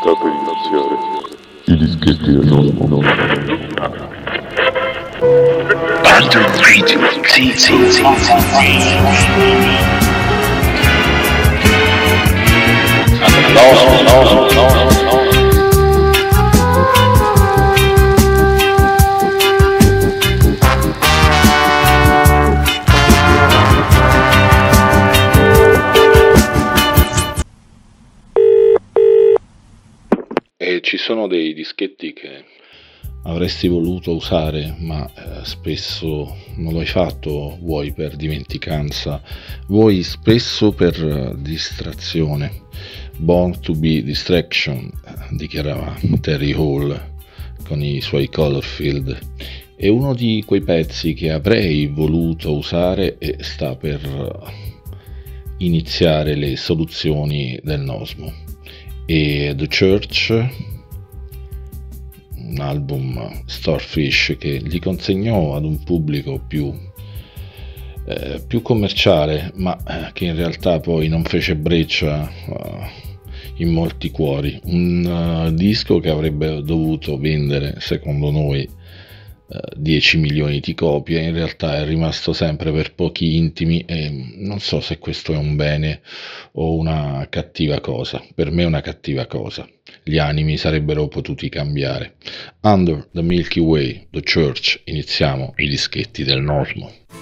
Sta per iniziare i dischetti del nostro Under Radio TTT. No, no, no, no, no. Sono dei dischetti che avresti voluto usare, ma eh, spesso non lo hai fatto, vuoi per dimenticanza, vuoi spesso per distrazione. Born to be distraction, eh, dichiarava Terry Hall con i suoi Colorfield. È uno di quei pezzi che avrei voluto usare e sta per iniziare le soluzioni del Nosmo. E The Church un album Starfish che gli consegnò ad un pubblico più, eh, più commerciale, ma eh, che in realtà poi non fece breccia uh, in molti cuori. Un uh, disco che avrebbe dovuto vendere, secondo noi, 10 milioni di copie, in realtà è rimasto sempre per pochi intimi e non so se questo è un bene o una cattiva cosa. Per me è una cattiva cosa. Gli animi sarebbero potuti cambiare. Under the Milky Way, The Church, iniziamo i dischetti del Nosmo.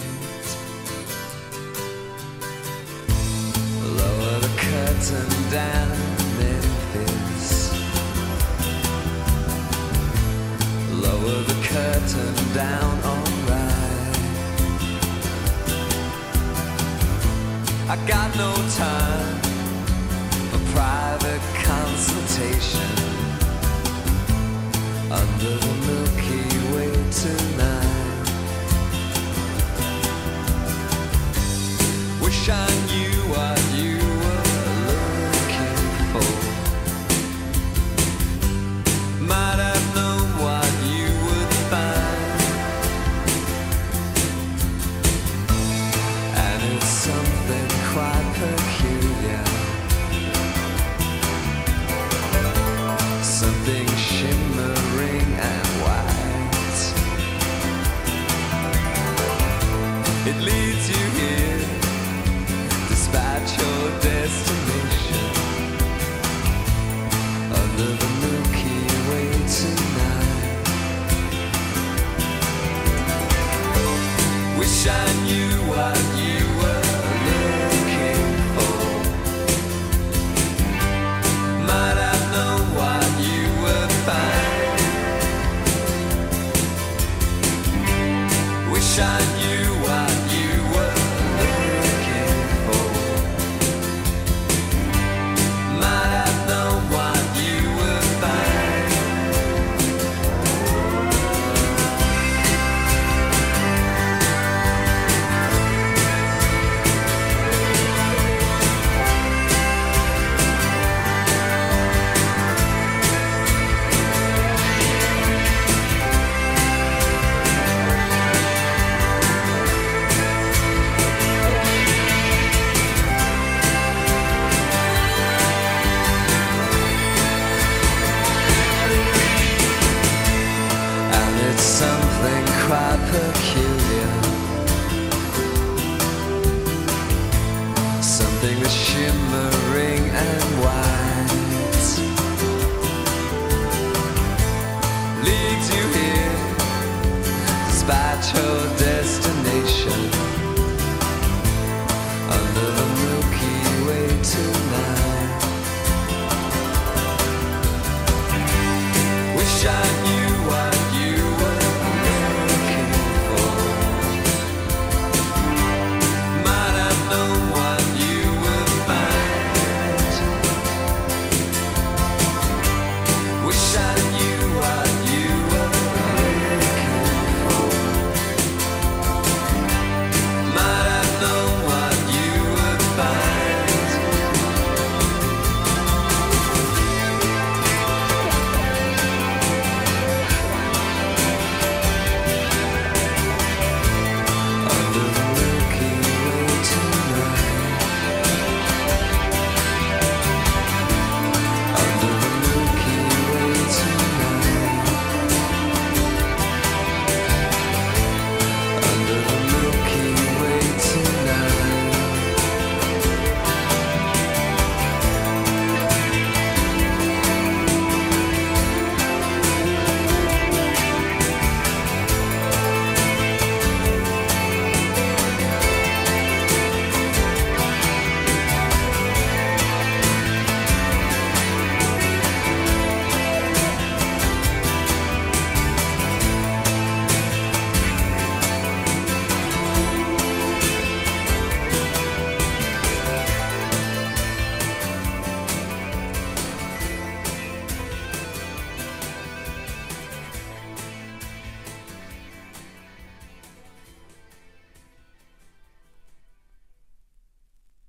Curtain down, Memphis. Lower the curtain down, alright. I got no time for private consultation under the Milky Way tonight. Wish I knew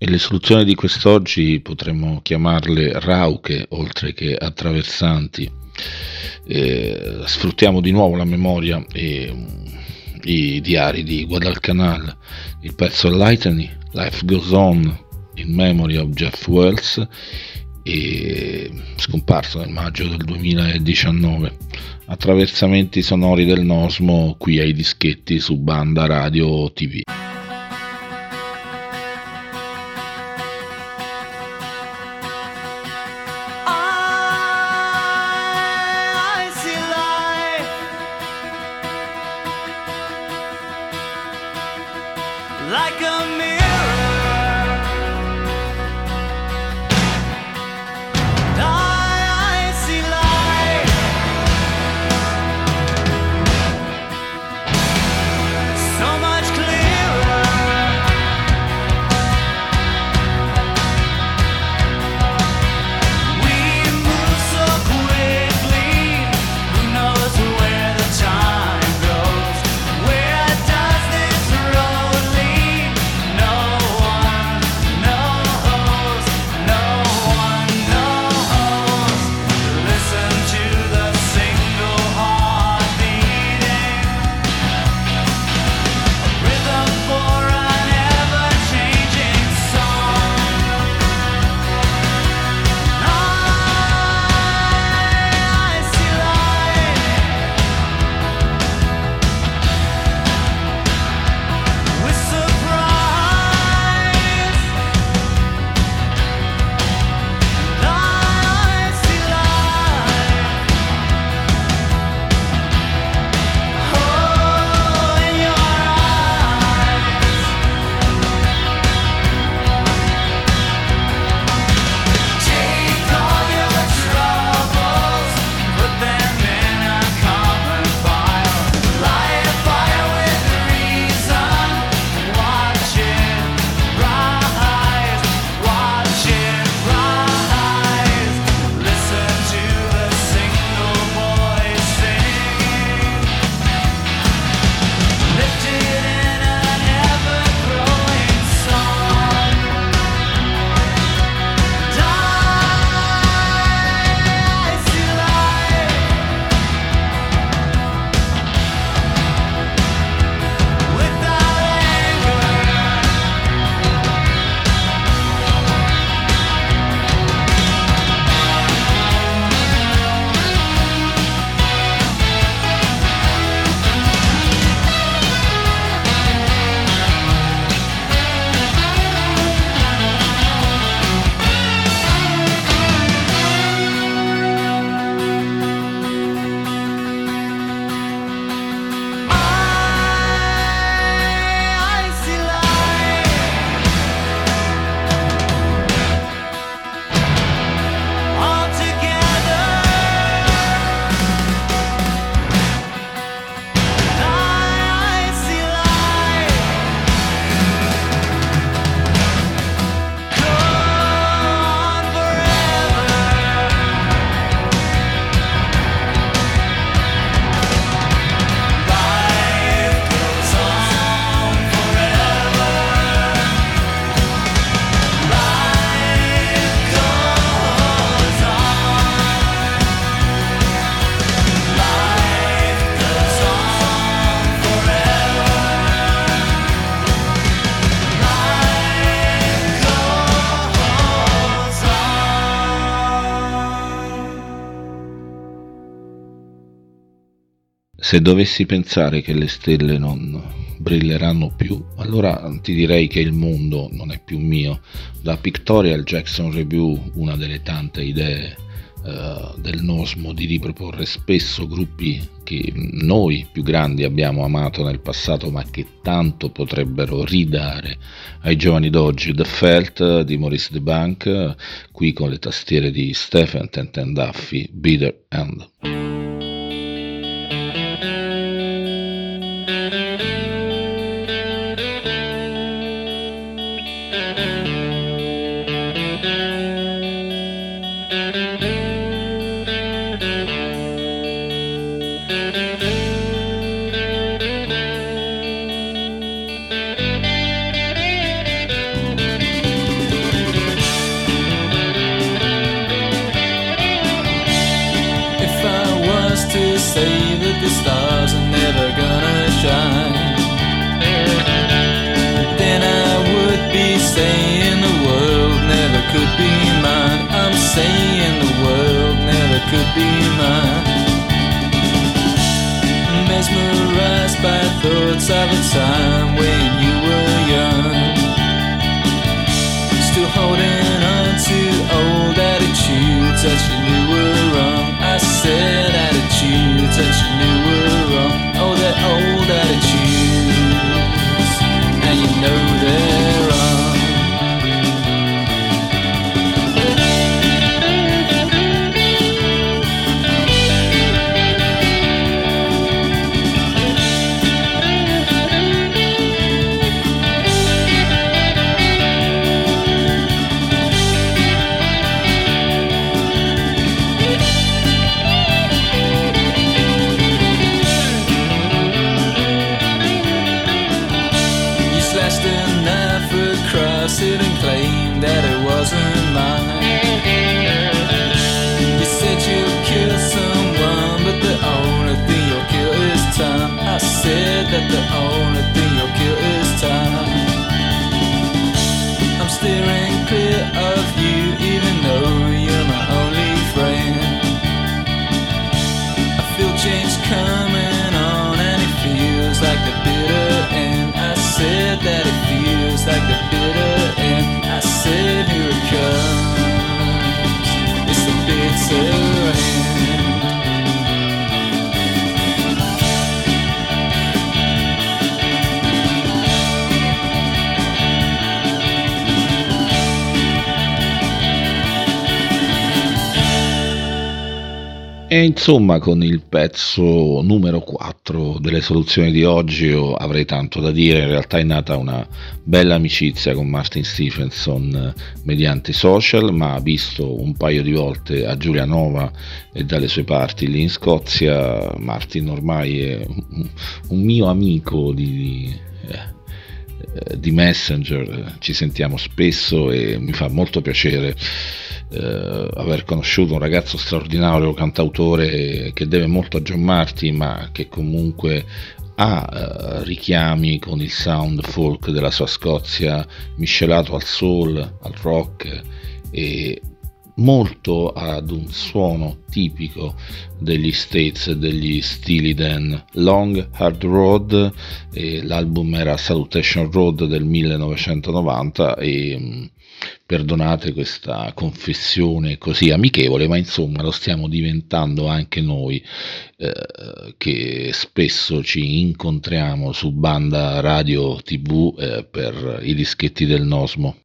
e le soluzioni di quest'oggi potremmo chiamarle rauche oltre che attraversanti. Eh, sfruttiamo di nuovo la memoria e i diari di Guadalcanal, il pezzo Lightning, Life Goes On, in memory of Jeff Wells, e scomparso nel maggio del 2019. Attraversamenti sonori del Nosmo qui ai dischetti su banda radio TV. Se dovessi pensare che le stelle non brilleranno più, allora ti direi che il mondo non è più mio. Da Pictorial Jackson Review, una delle tante idee uh, del Nosmo di riproporre spesso gruppi che noi più grandi abbiamo amato nel passato ma che tanto potrebbero ridare ai giovani d'oggi. The Felt di Maurice DeBank, qui con le tastiere di Stephen Tenten Duffy, Bitter End. Say that the stars are never gonna shine. Then I would be saying the world never could be mine. I'm saying the world never could be mine. Mesmerized by thoughts of a time when you were young. Still holding on to old attitudes that you knew were wrong. I said attitudes Oh, that you knew were wrong. Oh, they're old I said here it comes. It's the bitter E insomma, con il pezzo numero 4 delle soluzioni di oggi io avrei tanto da dire. In realtà è nata una bella amicizia con Martin Stephenson eh, mediante social, ma visto un paio di volte a Giulianova e dalle sue parti lì in Scozia, Martin ormai è un, mio amico di, eh, di Messenger, ci sentiamo spesso e mi fa molto piacere eh, aver conosciuto un ragazzo straordinario, cantautore che deve molto a John Martin, ma che comunque ha eh, richiami con il sound folk della sua Scozia miscelato al soul, al rock e molto ad un suono tipico degli States e degli stili Dan. Long Hard Road e l'album era Salutation Road del 1990 e mh, perdonate questa confessione così amichevole ma insomma lo stiamo diventando anche noi eh, che spesso ci incontriamo su banda radio tv eh, per i dischetti del Nosmo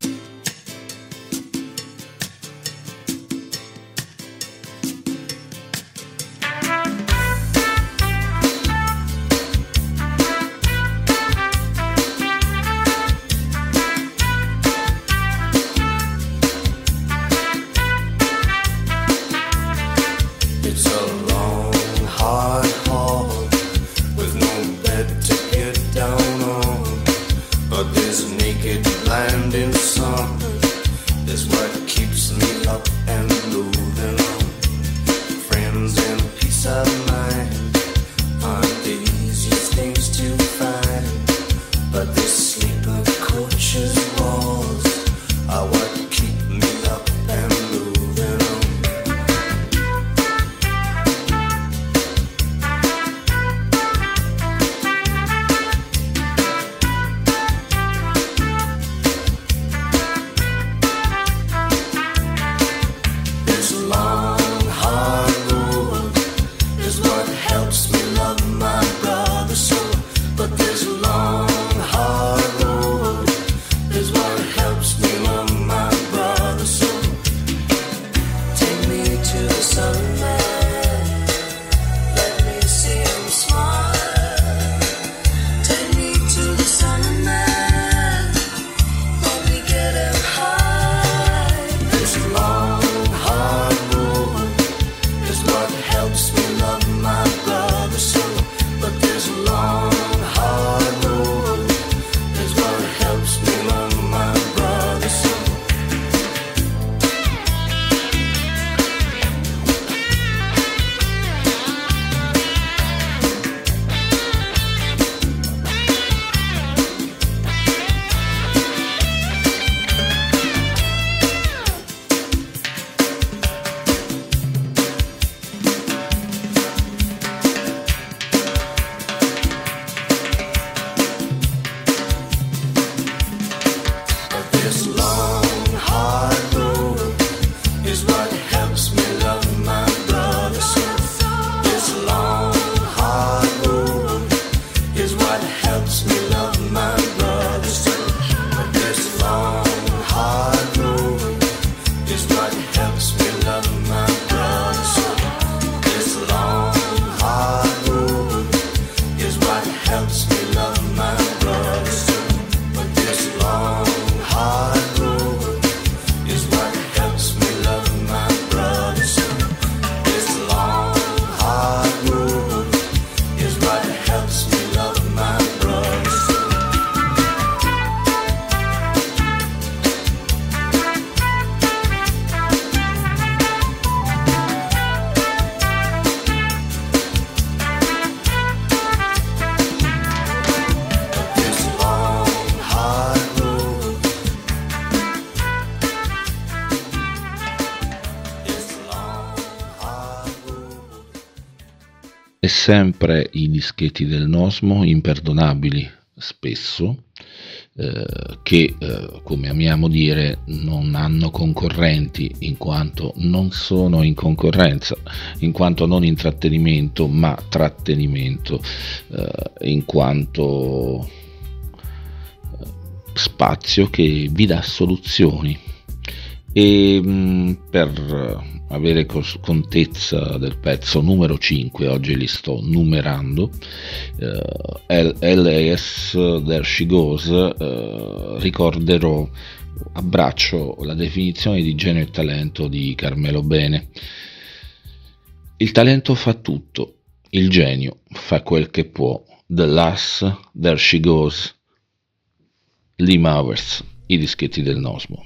sempre i dischetti del Nosmo, imperdonabili spesso, eh, che eh, come amiamo dire non hanno concorrenti in quanto non sono in concorrenza, in quanto non intrattenimento ma trattenimento, eh, in quanto eh, spazio che vi dà soluzioni e mh, per avere contezza del pezzo numero 5, oggi li sto numerando, eh, LAS There She Goes, eh, ricorderò, abbraccio la definizione di genio e talento di Carmelo Bene. Il talento fa tutto, il genio fa quel che può. The Lass, There She Goes, Lee Mowers, i dischetti del Nosmo.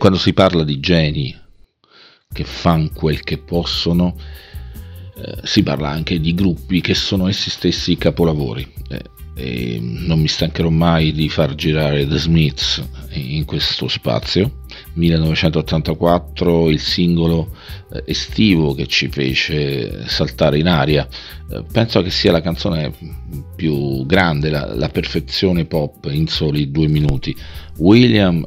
Quando si parla di geni che fanno quel che possono, eh, si parla anche di gruppi che sono essi stessi capolavori. Eh, e non mi stancherò mai di far girare The Smiths in questo spazio. 1984, il singolo eh, estivo che ci fece saltare in aria. Eh, penso che sia la canzone più grande, la, la perfezione pop in soli due minuti. William,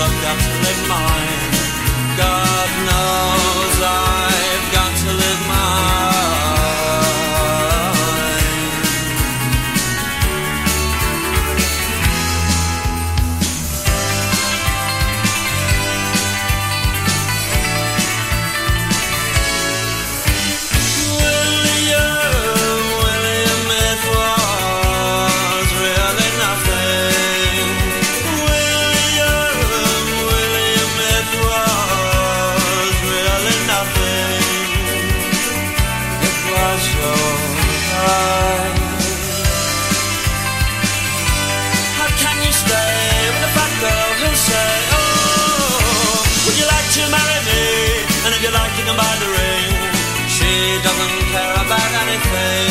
forgotten in mine. God knows I. by the rain. She doesn't care about anything.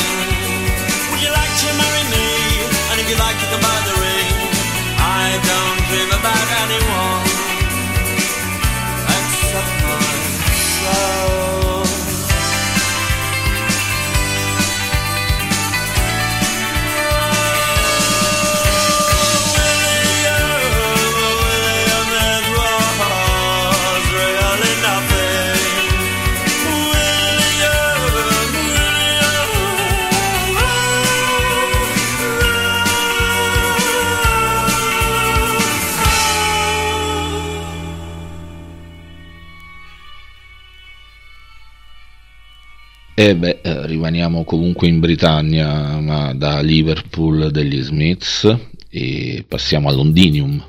E beh, eh, rimaniamo comunque in Britannia, ma da Liverpool degli Smiths e passiamo a Londinium.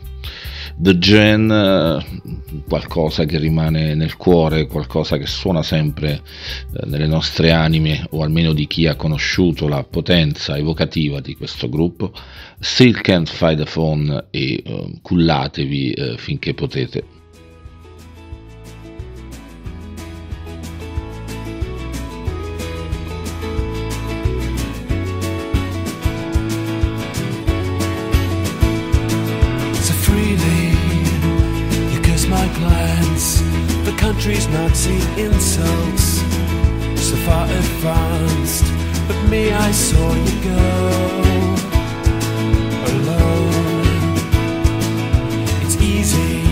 The Gen, eh, qualcosa che rimane nel cuore, qualcosa che suona sempre eh, nelle nostre anime, o almeno di chi ha conosciuto la potenza evocativa di questo gruppo. Still Can't Fight the Phone e cullatevi finché potete. Country's Nazi insults, so far advanced. But me, I saw you go alone. It's easy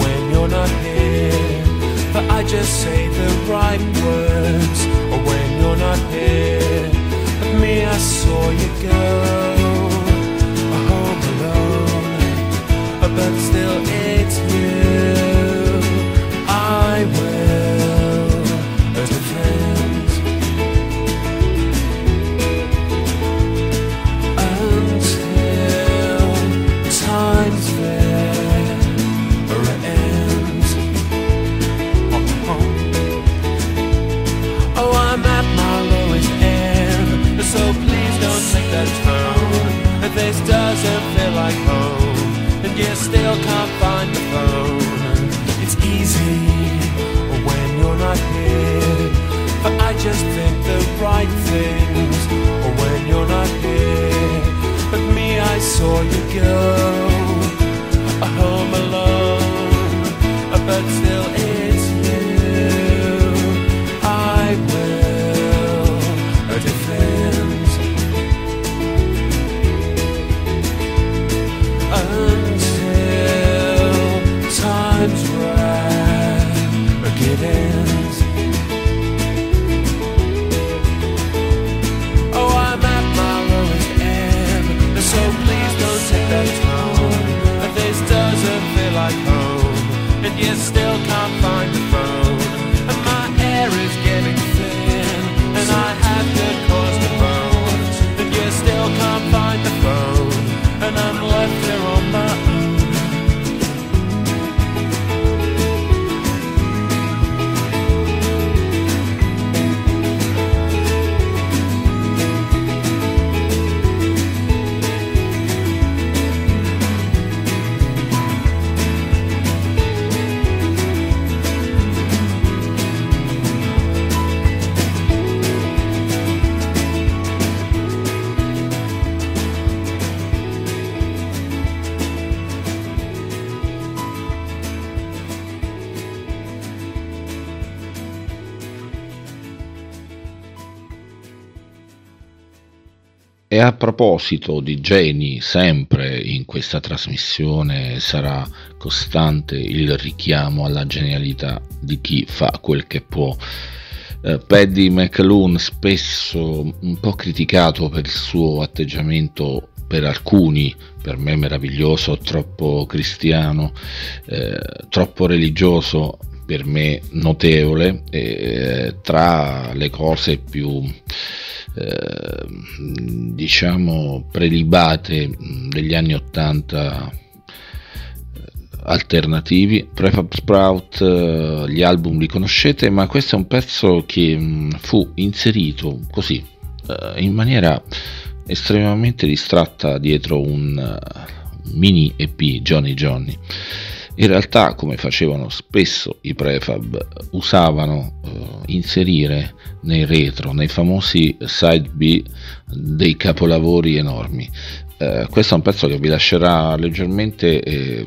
when you're not here, but I just say the right words. Or when you're not here, but me, I saw you go me, I saw you go E a proposito di geni, sempre in questa trasmissione sarà costante il richiamo alla genialità di chi fa quel che può. Eh, Paddy McAloon, spesso un po' criticato per il suo atteggiamento per alcuni, per me meraviglioso, troppo cristiano, eh, troppo religioso, per me notevole, eh, tra le cose più eh, diciamo prelibate degli anni 80 alternativi Prefab Sprout eh, gli album li conoscete ma questo è un pezzo che fu inserito così eh, in maniera estremamente distratta dietro un uh, mini EP Johnny Johnny in realtà, come facevano spesso i prefab, usavano eh, inserire nei retro, nei famosi side B, dei capolavori enormi. Eh, questo è un pezzo che vi lascerà leggermente eh,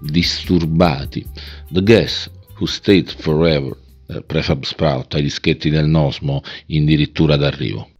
disturbati. The Guess Who Stayed Forever, eh, Prefab Sprout, ai dischetti del Nosmo, addirittura d'arrivo.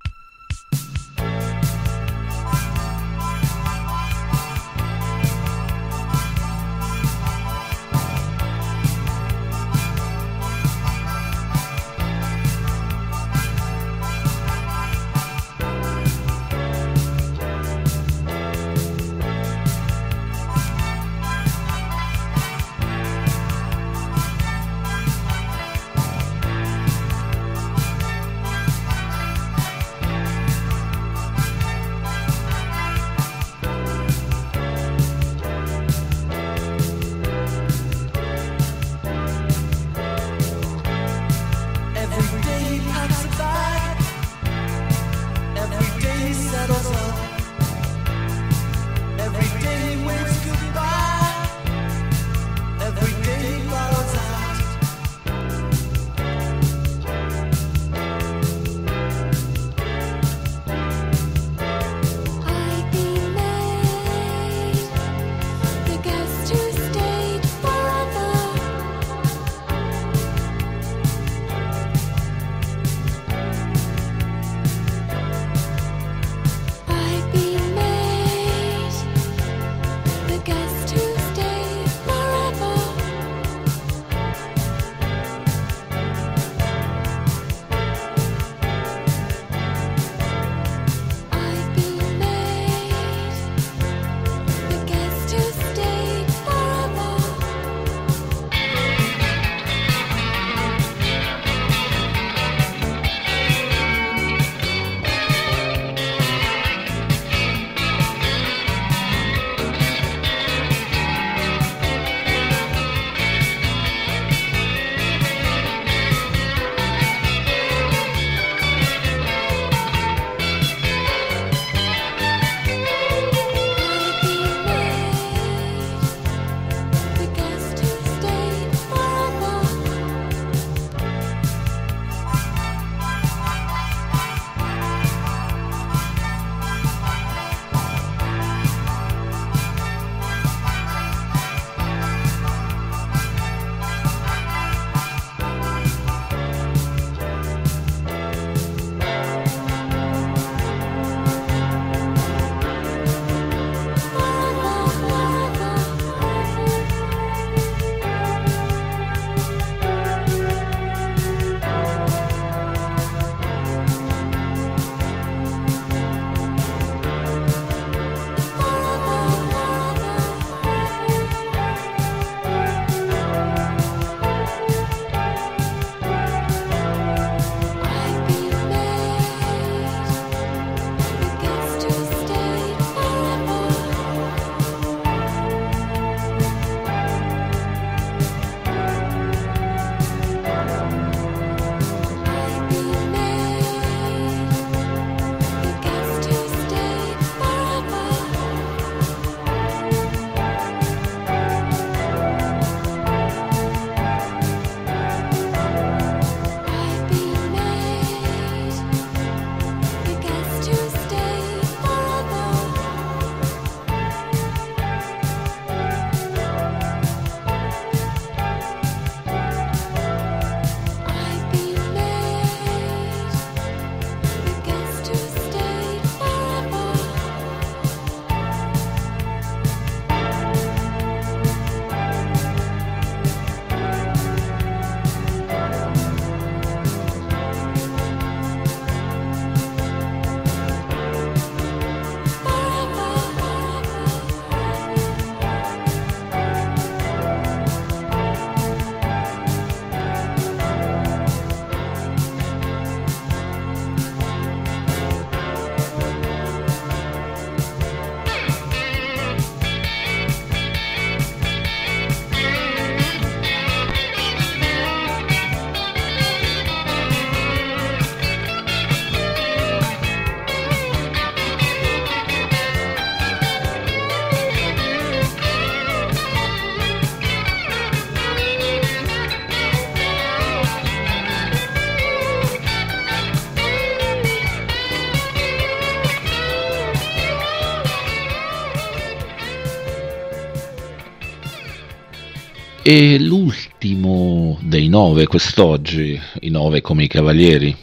E l'ultimo dei nove quest'oggi, i nove come i cavalieri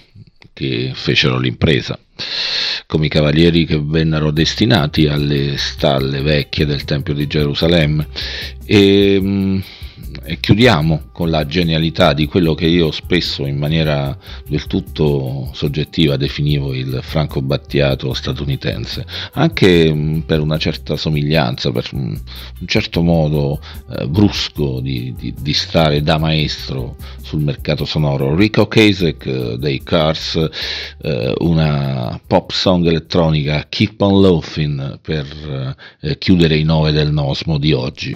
che fecero l'impresa, come i cavalieri che vennero destinati alle stalle vecchie del Tempio di Gerusalemme. E, e chiudiamo con la genialità di quello che io spesso in maniera del tutto soggettiva definivo il franco battiato statunitense, anche mm, per una certa somiglianza, per mm, un certo modo eh, brusco di, di, di, stare da maestro sul mercato sonoro. Rico Kasek eh, dei Cars, eh, una pop song elettronica Keep on Loafing per eh, chiudere i nove del Nosmo di oggi.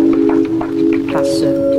pássaro.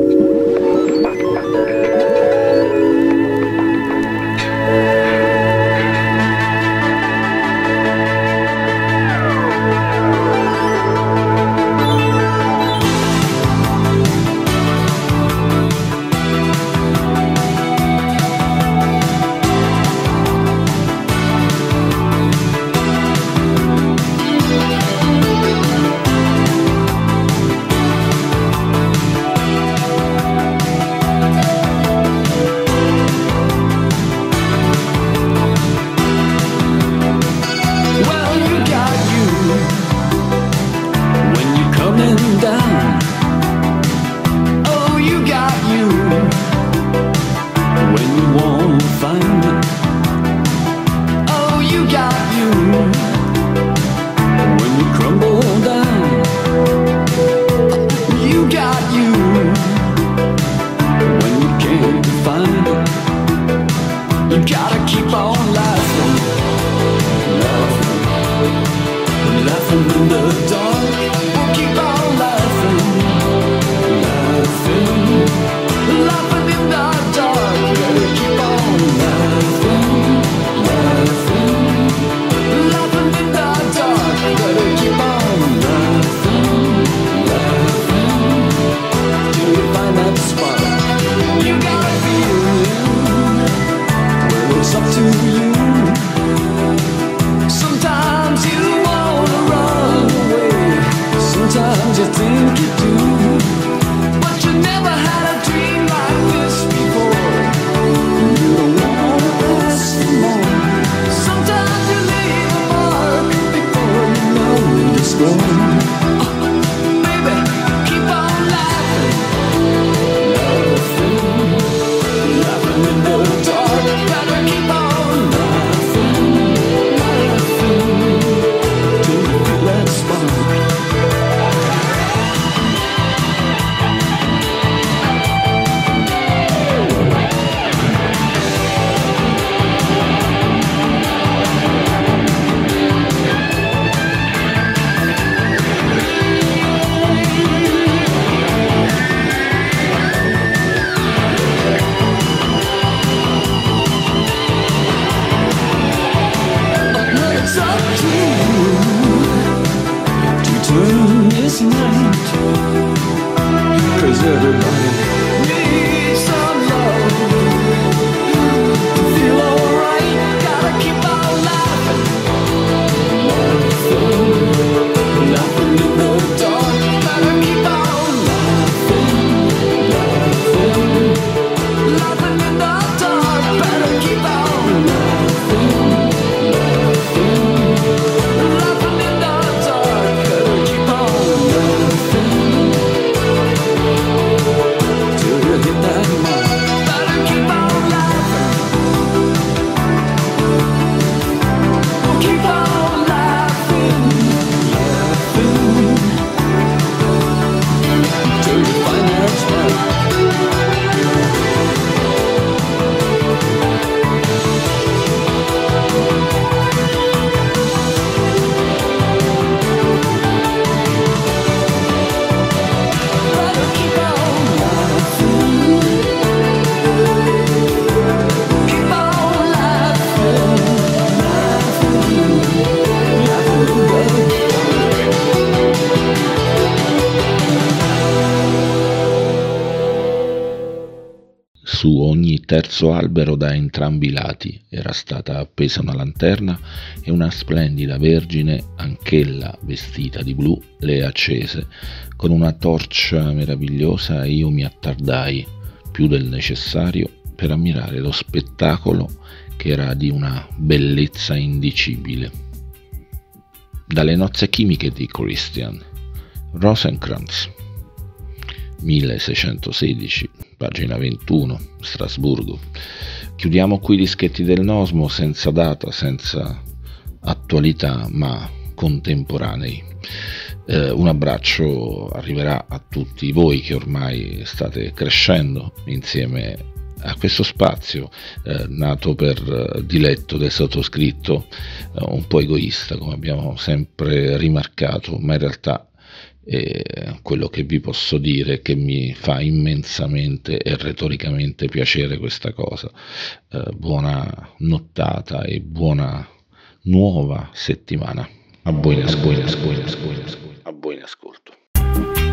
Terzo albero da entrambi i lati era stata appesa una lanterna e una splendida vergine, anch'ella vestita di blu, le accese. Con una torcia meravigliosa io mi attardai più del necessario per ammirare lo spettacolo che era di una bellezza indicibile. Dalle nozze chimiche di Christian Rosenkrantz 1616, pagina 21, Strasburgo. Chiudiamo qui gli schetti del Nosmo senza data, senza attualità, ma contemporanei. Eh, un abbraccio arriverà a tutti voi che ormai state crescendo insieme a questo spazio eh, nato per eh, diletto del sottoscritto, eh, un po' egoista come abbiamo sempre rimarcato, ma in realtà e quello che vi posso dire è che mi fa immensamente e retoricamente piacere questa cosa. Eh, buona nottata e buona nuova settimana. A buon ascolto. A buon ascolto.